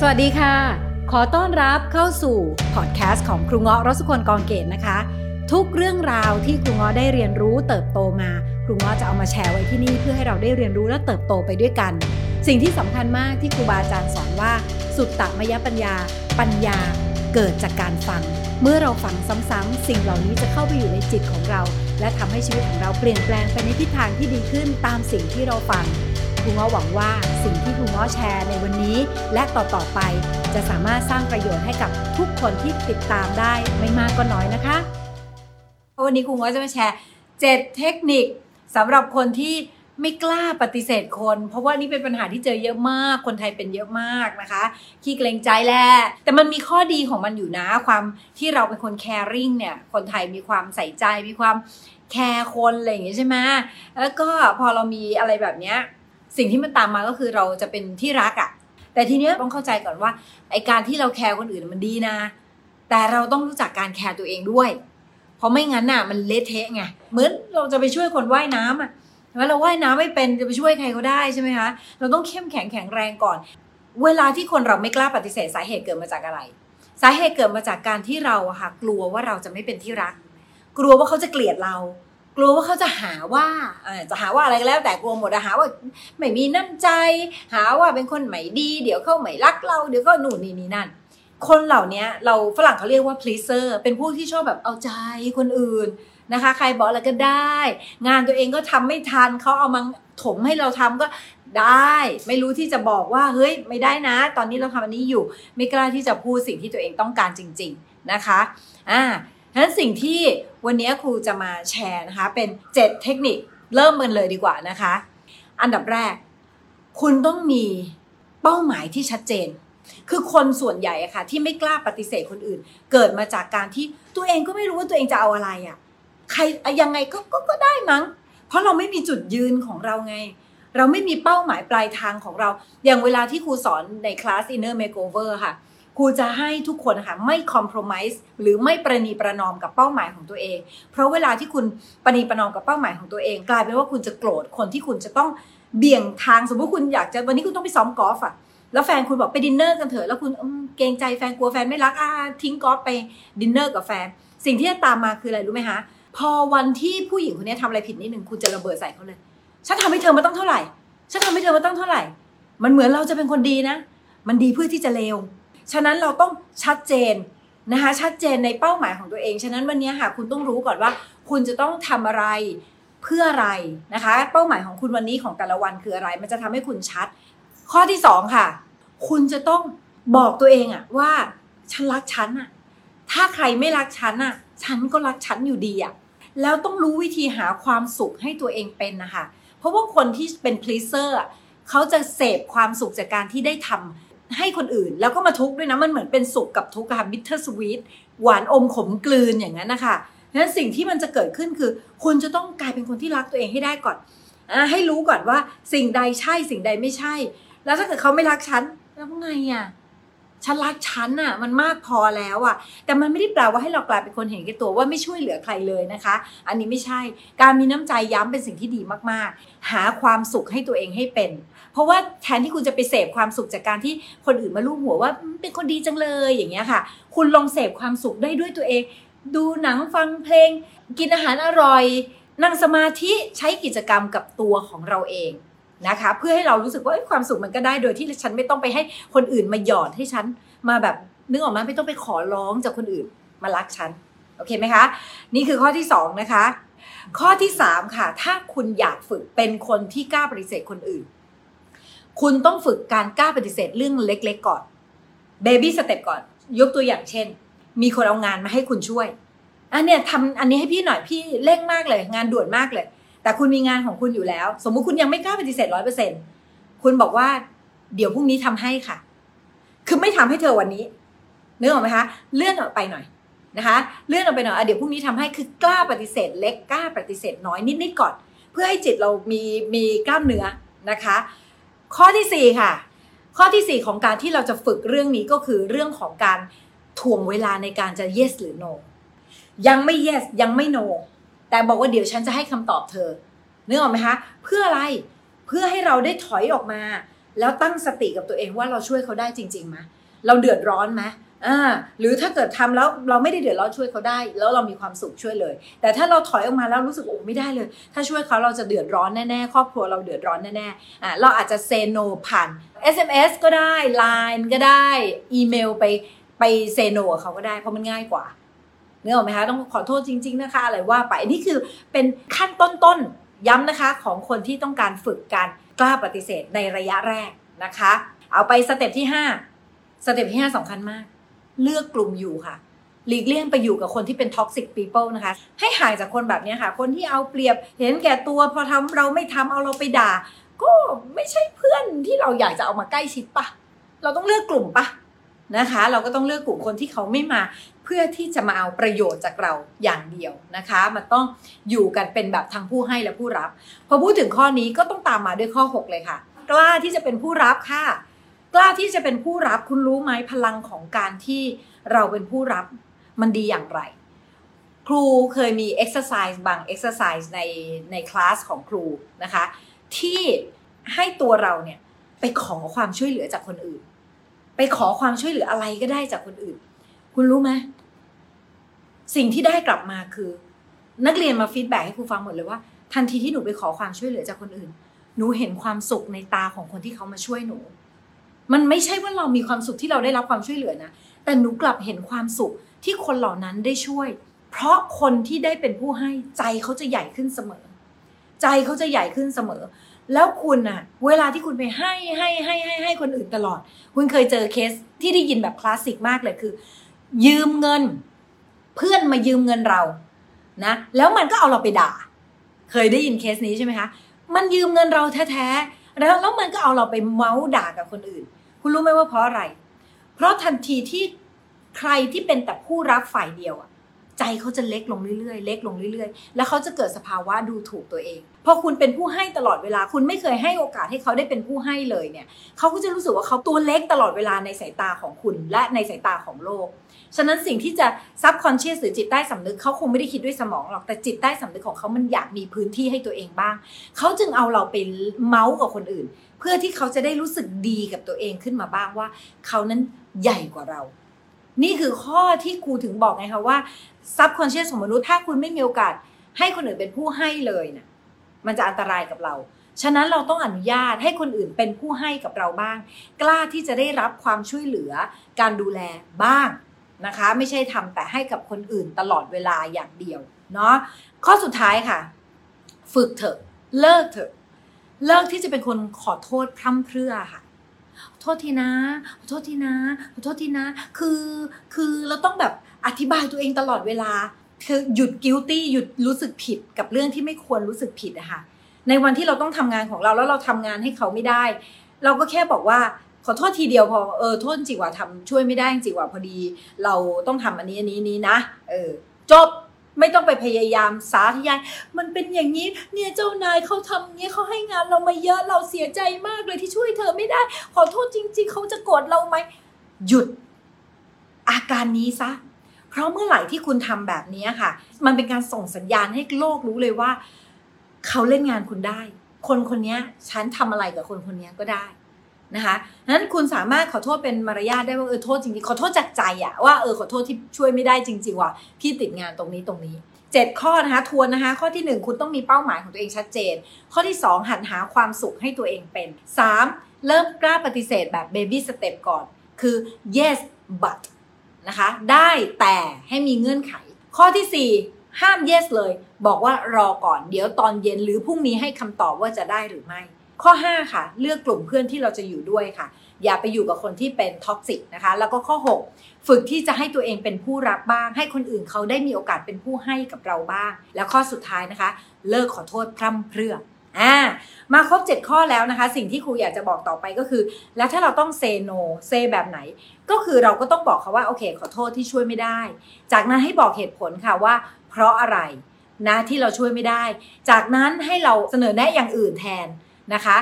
สวัสดีค่ะ ขอต้อนรับเข้าสู่พอดแคสต์ของครูเงาะรสุคนกองเกตนะคะ ทุกเรื่องราวที่ครูเงาะได้เรียนรู้เติบโตมา ครูเงาะจะเอามาแชร์ไว้ที่นี่เพื่อให้เราได้เรียนรู้และเติบโตไปด้วยกัน สิ่งที่สำคัญมากที่ครูบาอาจารย์สอนว่า สุดตมยปัญญา ปัญญาเกิดจากการฟัง เมื่อเราฟังซ้ำๆสิ่งเหล่านี้จะเข้าไปอยู่ในจิตของเรา และทำให้ชีวิตของเราเปลี่ยนแปลงไปในทิศทางที่ดีขึ้นตามสิ่งที่เราฟัง รูงาะหวังว่าสิ่งที่ครูงาะแชร์ในวันนี้ และต่อๆไปจะสามารถสร้างประโยชน์ให้กับทุกคนที่ติดตามได้ไม่มากก็น้อยนะคะ วันนี้ครูงาะจะมาแชร์ 7 เทคนิคสำหรับคนที่ไม่กล้าปฏิเสธคน เพราะว่านี่เป็นปัญหาที่เจอเยอะมาก คนไทยเป็นเยอะมากนะคะขี้เกรงใจแหละแต่มันมีข้อดีของมันอยู่นะ ความที่เราเป็นคนแคริ่งเนี่ย คนไทยมีความใส่ใจ มีความแคร์คนอะไรอย่างเงี้ยใช่ไหมแล้วก็พอเรามีอะไรแบบเนี้ย สิ่งที่มันตามมาก็คือเราจะเป็นที่รักอะ่ะ แต่ทีเนี้ยต้องเข้าใจก่อนว่าไอการที่เราแคร์คนอื่นมันดีนะ แต่เราต้องรู้จักการแคร์ตัวเองด้วย เพราะไม่งั้นน่ะมันเละเทะไงเหมือนเราจะไปช่วยคนว่ายน้ำอะแล้วเราว่ายน้ำไม่เป็นจะไปช่วยใครเขาได้ใช่ไหมคะเราต้องเข้มแข็งแข็งแรงก่อน เวลาที่คนเราไม่กล้าปฏิเสธสาเหตุเกิดมาจากอะไร สาเหตุเกิดมาจากการที่เราค่ะกลัวว่าเราจะไม่เป็นที่รัก กลัวว่าเขาจะเกลียดเรา กลัวว่าเขาจะหาว่าจะหาว่าอะไรก็แล้ว แต่กลัวหมดอะหาว่าไม่มีน้ำใจ หาว่าเป็นคนไม่ดี เดี๋ยวเขาไม่รักเรา เดี๋ยวก็หนูนนี่นี่นั่น คนเหล่านี้เราฝรั่งเขาเรียกว่า pleaser เป็นพวกที่ชอบแบบเอาใจคนอื่นนะคะ ใครบอกอะไรก็ได้ งานตัวเองก็ทำไม่ทันเขาเอามาถมให้เราทำก็ได้ ไม่รู้ที่จะบอกว่าเฮ้ยไม่ได้นะ ตอนนี้เราทำอันนี้อยู่ ไม่กล้าที่จะพูดสิ่งที่ตัวเองต้องการจริง ๆนะคะอ่าฉะนั้นสิ่งที่ วันนี้ครูจะมาแชร์นะคะ เป็น 7 เทคนิคเริ่มกันเลยดีกว่านะคะ อันดับแรก คุณต้องมีเป้าหมายที่ชัดเจน คือคนส่วนใหญ่อะค่ะ ที่ไม่กล้าปฏิเสธคนอื่น เกิดมาจากการที่ตัวเองก็ไม่รู้ว่าตัวเองจะเอาอะไรอะใครอะยังไงก็ก็ก็ได้มั้ง เพราะเราไม่มีจุดยืนของเราไง เราไม่มีเป้าหมายปลายทางของเรา อย่างเวลาที่ครูสอนในคลาส Inner Makeover ค่ะ ครูจะให้ทุกคนนะคะไม่ compromise หรือไม่ประนีประนอมกับเป้าหมายของตัวเอง เพราะเวลาที่คุณประนีประนอมกับเป้าหมายของตัวเอง กลายเป็นว่าคุณจะโกรธคนที่คุณจะต้องเบี่ยงทางสมมติคุณอยากจะวันนี้คุณต้องไปซ้อมกอล์ฟอะแล้วแฟนคุณบอกไปดินเนอร์กันเถอะแล้วคุณเกรงใจแฟนกลัวแฟนไม่รักอ่าทิ้งกอล์ฟไปดินเนอร์กับแฟน สิ่งที่จะตามมาคืออะไรรู้ไหมคะพอวันที่ผู้หญิงคนนี้ทำอะไรผิดนิดหนึ่งคุณจะระเบิดใส่เขาเลยฉันทำให้เธอมาต้องเท่าไหร่ฉันทำให้เธอมาต้องเท่าไหร่ มันเหมือนเราจะเป็นคนดีนะ มันดีเพื่อที่จะเลว ฉะนั้นเราต้องชัดเจนนะคะชัดเจนในเป้าหมายของตัวเอง ฉะนั้นวันนี้ค่ะคุณต้องรู้ก่อนว่า คุณจะต้องทำอะไรเพื่ออะไรนะคะ เป้าหมายของคุณวันนี้ของแต่ละวันคืออะไร มันจะทำให้คุณชัด ข้อที่สองค่ะ คุณจะต้องบอกตัวเองอะว่าฉันรักฉันอะถ้าใครไม่รักฉันอะฉันก็รักฉันอยู่ดีอะแล้วต้องรู้วิธีหาความสุขให้ตัวเองเป็นนะคะ เพราะว่าคนที่เป็น pleaser อะเขาจะเสพความสุขจากการที่ได้ทำ ให้คนอื่น แล้วก็มาทุกข์ด้วยนะมันเหมือนเป็นสุขกับทุกข์ค่ะ bitter sweet หวานอมขมกลืนอย่างนั้นนะคะฉะนั้นสิ่งที่มันจะเกิดขึ้นคือ คุณจะต้องกลายเป็นคนที่รักตัวเองให้ได้ก่อนอให้รู้ก่อนว่าสิ่งใดใช่สิ่งใดไม่ใช่ แล้วถ้าเกิดเขาไม่รักฉันแล้วไงอะฉันรักฉันอะมันมากพอแล้วอะ แต่มันไม่ได้แปลว่าให้เรากลายเป็นคนเห็นแก่ตัวว่าไม่ช่วยเหลือใครเลยนะคะ อันนี้ไม่ใช่การมีน้ำใจย้ำเป็นสิ่งที่ดีมากๆ หาความสุขให้ตัวเองให้เป็น เพราะว่าแทนที่คุณจะไปเสพความสุขจากการที่คนอื่นมาลูบหัวว่าเป็นคนดีจังเลยอย่างเงี้ยค่ะ คุณลองเสพความสุขได้ด้วยตัวเอง ดูหนังฟังเพลง กินอาหารอร่อย นั่งสมาธิใช้กิจกรรมกับตัวของเราเองนะคะ เพื่อให้เรารู้สึกว่าความสุขมันก็ได้โดยที่ฉันไม่ต้องไปให้คนอื่นมาหยอดให้ฉันมาแบบนึกออกมาไม่ต้องไปขอร้องจากคนอื่นมารักฉันโอเคไหมคะ นี่คือข้อที่สองนะคะ ข้อที่สามค่ะ ถ้าคุณอยากฝึกเป็นคนที่กล้าปฏิเสธคนอื่น คุณต้องฝึกการกล้าปฏิเสธเรื่องเล็ก ๆ ก่อนเบบี้สเต็ปก่อน ยกตัวอย่างเช่น มีคนเอางานมาให้คุณช่วยอันเนี้ยทำอันนี้ให้พี่หน่อยพี่เร่งมากเลย งานด่วนมากเลย แต่คุณมีงานของคุณอยู่แล้ว สมมุติคุณยังไม่กล้าปฏิเสธร้อยเปอร์เซ็นคุณบอกว่า เดี๋ยวพรุ่งนี้ทำให้ค่ะ คือไม่ทำให้เธอวันนี้นึกออกไหมคะ เลื่อนออกไปหน่อยนะคะ เลื่อนออกไปหน่อยอะเดี๋ยวพรุ่งนี้ทำให้คือกล้าปฏิเสธ เล็กกล้าปฏิเสธน้อยนิดๆก่อน เพื่อให้จิตเรามีมีกล้ามเนื้อนะคะ ข้อที่สี่ค่ะ ข้อที่สี่ของการที่เราจะฝึกเรื่องนี้ก็คือเรื่องของการถ่วงเวลาในการจะ yes หรือ no ยังไม่ yes ยังไม่ no แต่บอกว่าเดี๋ยวฉันจะให้คำตอบเธอนึกออกไหมคะ เพื่ออะไรเพื่อให้เราได้ถอยออกมา แล้วตั้งสติกับตัวเองว่าเราช่วยเขาได้จริงๆไหมเราเดือดร้อนไหม อ่าหรือถ้าเกิดทำแล้วเราไม่ได้เดือดร้อนช่วยเขาได้ แล้วเรามีความสุขช่วยเลย แต่ถ้าเราถอยออกมาแล้วรู้สึกโอ้ไม่ได้เลย ถ้าช่วยเขาเราจะเดือดร้อนแน่ๆครอบครัวเราเดือดร้อนแน่ๆอ่าเราอาจจะเซโนผ่าน SMS ก็ได้ Line ก็ได้อีเมลไปไปเซโนเขาก็ได้เพราะมันง่ายกว่าเนื้อออกไหมคะต้องขอโทษจริง ๆนะคะ อะไรว่าไปนนี้คือเป็นขั้นต้นๆย้ำนะคะของคนที่ต้องการฝึกการกล้าปฏิเสธในระยะแรกนะคะ เอาไป step ที่ 5 step ที่ 5สำคัญมาก เลือกกลุ่มอยู่ค่ะ หลีกเลี่ยงไปอยู่กับคนที่เป็น toxic people นะคะ ให้ห่างจากคนแบบนี้ค่ะ คนที่เอาเปรียบ เห็นแก่ตัวพอทำเราไม่ทำเอาเราไปด่า ก็ไม่ใช่เพื่อนที่เราอยากจะเอามาใกล้ชิดปะเราต้องเลือกกลุ่มปะนะคะ เราก็ต้องเลือกกลุ่มคนที่เขาไม่มาเพื่อที่จะมาเอาประโยชน์จากเราอย่างเดียวนะคะ มันต้องอยู่กันเป็นแบบทั้งผู้ให้และผู้รับ พอพูดถึงข้อนี้ก็ต้องตามมาด้วยข้อ 6 เลยค่ะ กล้าที่จะเป็นผู้รับค่ะ กล้าที่จะเป็นผู้รับคุณรู้ไหมพลังของการที่เราเป็นผู้รับมันดีอย่างไร ครูเคยมี exercise บาง exercise ในในคลาสของครูนะคะ ที่ให้ตัวเราเนี่ยไปขอความช่วยเหลือจากคนอื่น ไปขอความช่วยเหลืออะไรก็ได้จากคนอื่น คุณรู้ไหมสิ่งที่ได้กลับมาคือ นักเรียนมาฟีดแบ็ให้ครูฟังหมดเลยว่า ทันทีที่หนูไปขอความช่วยเหลือจากคนอื่น หนูเห็นความสุขในตาของคนที่เขามาช่วยหนู มันไม่ใช่ว่าเรามีความสุขที่เราได้รับความช่วยเหลือนะ แต่หนูกลับเห็นความสุขที่คนเหล่านั้นได้ช่วย เพราะคนที่ได้เป็นผู้ให้ใจเขาจะใหญ่ขึ้นเสมอ ใจเขาจะใหญ่ขึ้นเสมอ แล้วคุณอะเวลาที่คุณไปให้ให้ให้ให้ให้คนอื่นตลอด คุณเคยเจอเคสที่ได้ยินแบบคลาสสิกมากเลยคือ ยืมเงิน เพื่อนมายืมเงินเรานะ แล้วมันก็เอาเราไปด่า เคยได้ยินเคสนี้ใช่ไหมคะ มันยืมเงินเราแท้ๆ แล้วแล้วมันก็เอาเราไปเมาส์ด่ากับคนอื่น คุณรู้ไหมว่าเพราะอะไร เพราะทันทีที่ใครที่เป็นแต่ผู้รับฝ่ายเดียวอะ ใจเขาจะเล็กลงเรื่อยๆ เล็กลงเรื่อยๆ แล้วเขาจะเกิดสภาวะดูถูกตัวเอง พอคุณเป็นผู้ให้ตลอดเวลา คุณไม่เคยให้โอกาสให้เขาได้เป็นผู้ให้เลยเนี่ย เขาก็จะรู้สึกว่าเขาตัวเล็กตลอดเวลาในสายตาของคุณและในสายตาของโลก ฉะนั้นสิ่งที่จะซับคอนเชียสหรือจิตใต้สำนึกเขาคงไม่ได้คิดด้วยสมองหรอก แต่จิตใต้สำนึกของเขามันอยากมีพื้นที่ให้ตัวเองบ้าง เขาจึงเอาเราไปเมาส์กับคนอื่น เพื่อที่เขาจะได้รู้สึกดีกับตัวเองขึ้นมาบ้างว่า เขานั้นใหญ่กว่าเรา นี่คือข้อที่ครูถึงบอกไงคะว่าซับคอนเชียสของมนุษย์ถ้าคุณไม่มีโอกาส ให้คนอื่นเป็นผู้ให้เลยนะ่ะมันจะอันตรายกับเรา ฉะนั้นเราต้องอนุญาตให้คนอื่นเป็นผู้ให้กับเราบ้าง กล้าที่จะได้รับความช่วยเหลือ การดูแลบ้างนะคะ ไม่ใช่ทำแต่ให้กับคนอื่นตลอดเวลาอย่างเดียวเนาะข้อสุดท้ายค่ะ ฝึกเถอะ เลิกเถอะ เลิกที่จะเป็นคนขอโทษพร่ำเพรื่อค่ะ โทษทีนะขอโทษทีนะขอโทษทีนะ คือคือเราต้องแบบอธิบายตัวเองตลอดเวลาคือหยุดกิลตี้หยุดรู้สึกผิดกับเรื่องที่ไม่ควรรู้สึกผิดอะค่ะในวันที่เราต้องทำงานของเราแล้วเราทำงานให้เขาไม่ได้ เราก็แค่บอกว่าขอโทษทีเดียวพอเออโทษจิว่าทำช่วยไม่ได้จริงว่าพอดี เราต้องทำอันนี้อันนี้นี้นะ เออจบ ไม่ต้องไปพยายามสาธยายมันเป็นอย่างนี้เนี่ยเจ้านายเขาทำเนี้ยเขาให้งานเรามาเยอะเราเสียใจมากเลยที่ช่วยเธอไม่ได้ ขอโทษจริง ๆเขาจะโกรธเราไหมหยุด อาการนี้ซะเพราะเมื่อไหร่ที่คุณทำแบบนี้ค่ะ มันเป็นการส่งสัญญาณให้โลกรู้เลยว่า เขาเล่นงานคุณได้ คนคนนี้ฉันทำอะไรกับคนคนนี้ก็ได้ นะคะนั้นคุณสามารถขอโทษเป็นมารยาทได้ว่าเออโทษจริงๆ ขอโทษจากใจอะว่าเออขอโทษที่ช่วยไม่ได้จริง ๆ ว่าพี่ติดงานตรงนี้ตรงนี้เจ็ดข้อนะคะทวนนะคะ ข้อที่ 1 คุณต้องมีเป้าหมายของตัวเองชัดเจน ข้อที่ 2 หันหาความสุขให้ตัวเองเป็น 3. เริ่มกล้าปฏิเสธแบบ baby step ก่อน คือ yes but นะคะได้แต่ให้มีเงื่อนไข ข้อที่ 4 ห้าม yes เลย บอกว่ารอก่อนเดี๋ยวตอนเย็นหรือพรุ่งนี้ให้คำตอบว่าจะได้หรือไม่ ข้อ 5 ค่ะ เลือกกลุ่มเพื่อนที่เราจะอยู่ด้วยค่ะ อย่าไปอยู่กับคนที่เป็น toxic นะคะ แล้วก็ข้อ 6 ฝึกที่จะให้ตัวเองเป็นผู้รับบ้าง ให้คนอื่นเขาได้มีโอกาสเป็นผู้ให้กับเราบ้าง แล้วข้อสุดท้ายนะคะ เลิกขอโทษพร่ำเพรื่ออ่ามาครบ 7 ข้อแล้วนะคะ สิ่งที่ครูอยากจะบอกต่อไปก็คือ แล้วถ้าเราต้องเซโนเซแบบไหน ก็คือเราก็ต้องบอกเขาว่าโอเค ขอโทษที่ช่วยไม่ได้ จากนั้นให้บอกเหตุผลค่ะว่า เพราะอะไรนะที่เราช่วยไม่ได้ จากนั้นให้เราเสนอแนะอย่างอื่นแทน นะคะ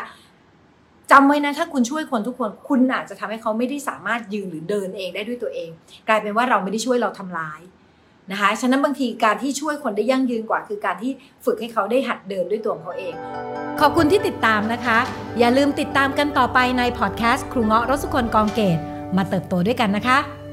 จำไว้นะถ้าคุณช่วยคนทุกคนคุณอาจจะทำให้เขาไม่ได้สามารถยืนหรือเดินเองได้ด้วยตัวเอง กลายเป็นว่าเราไม่ได้ช่วยเราทำร้ายนะคะฉะนั้นบางทีการที่ช่วยคนได้ยั่งยืนกว่า คือการที่ฝึกให้เขาได้หัดเดินด้วยตัวของเขาเอง ขอบคุณที่ติดตามนะคะ อย่าลืมติดตามกันต่อไปในพอดแคสต์ครูเงาะรสุคนกองเกตมาเติบโตด้วยกันนะคะ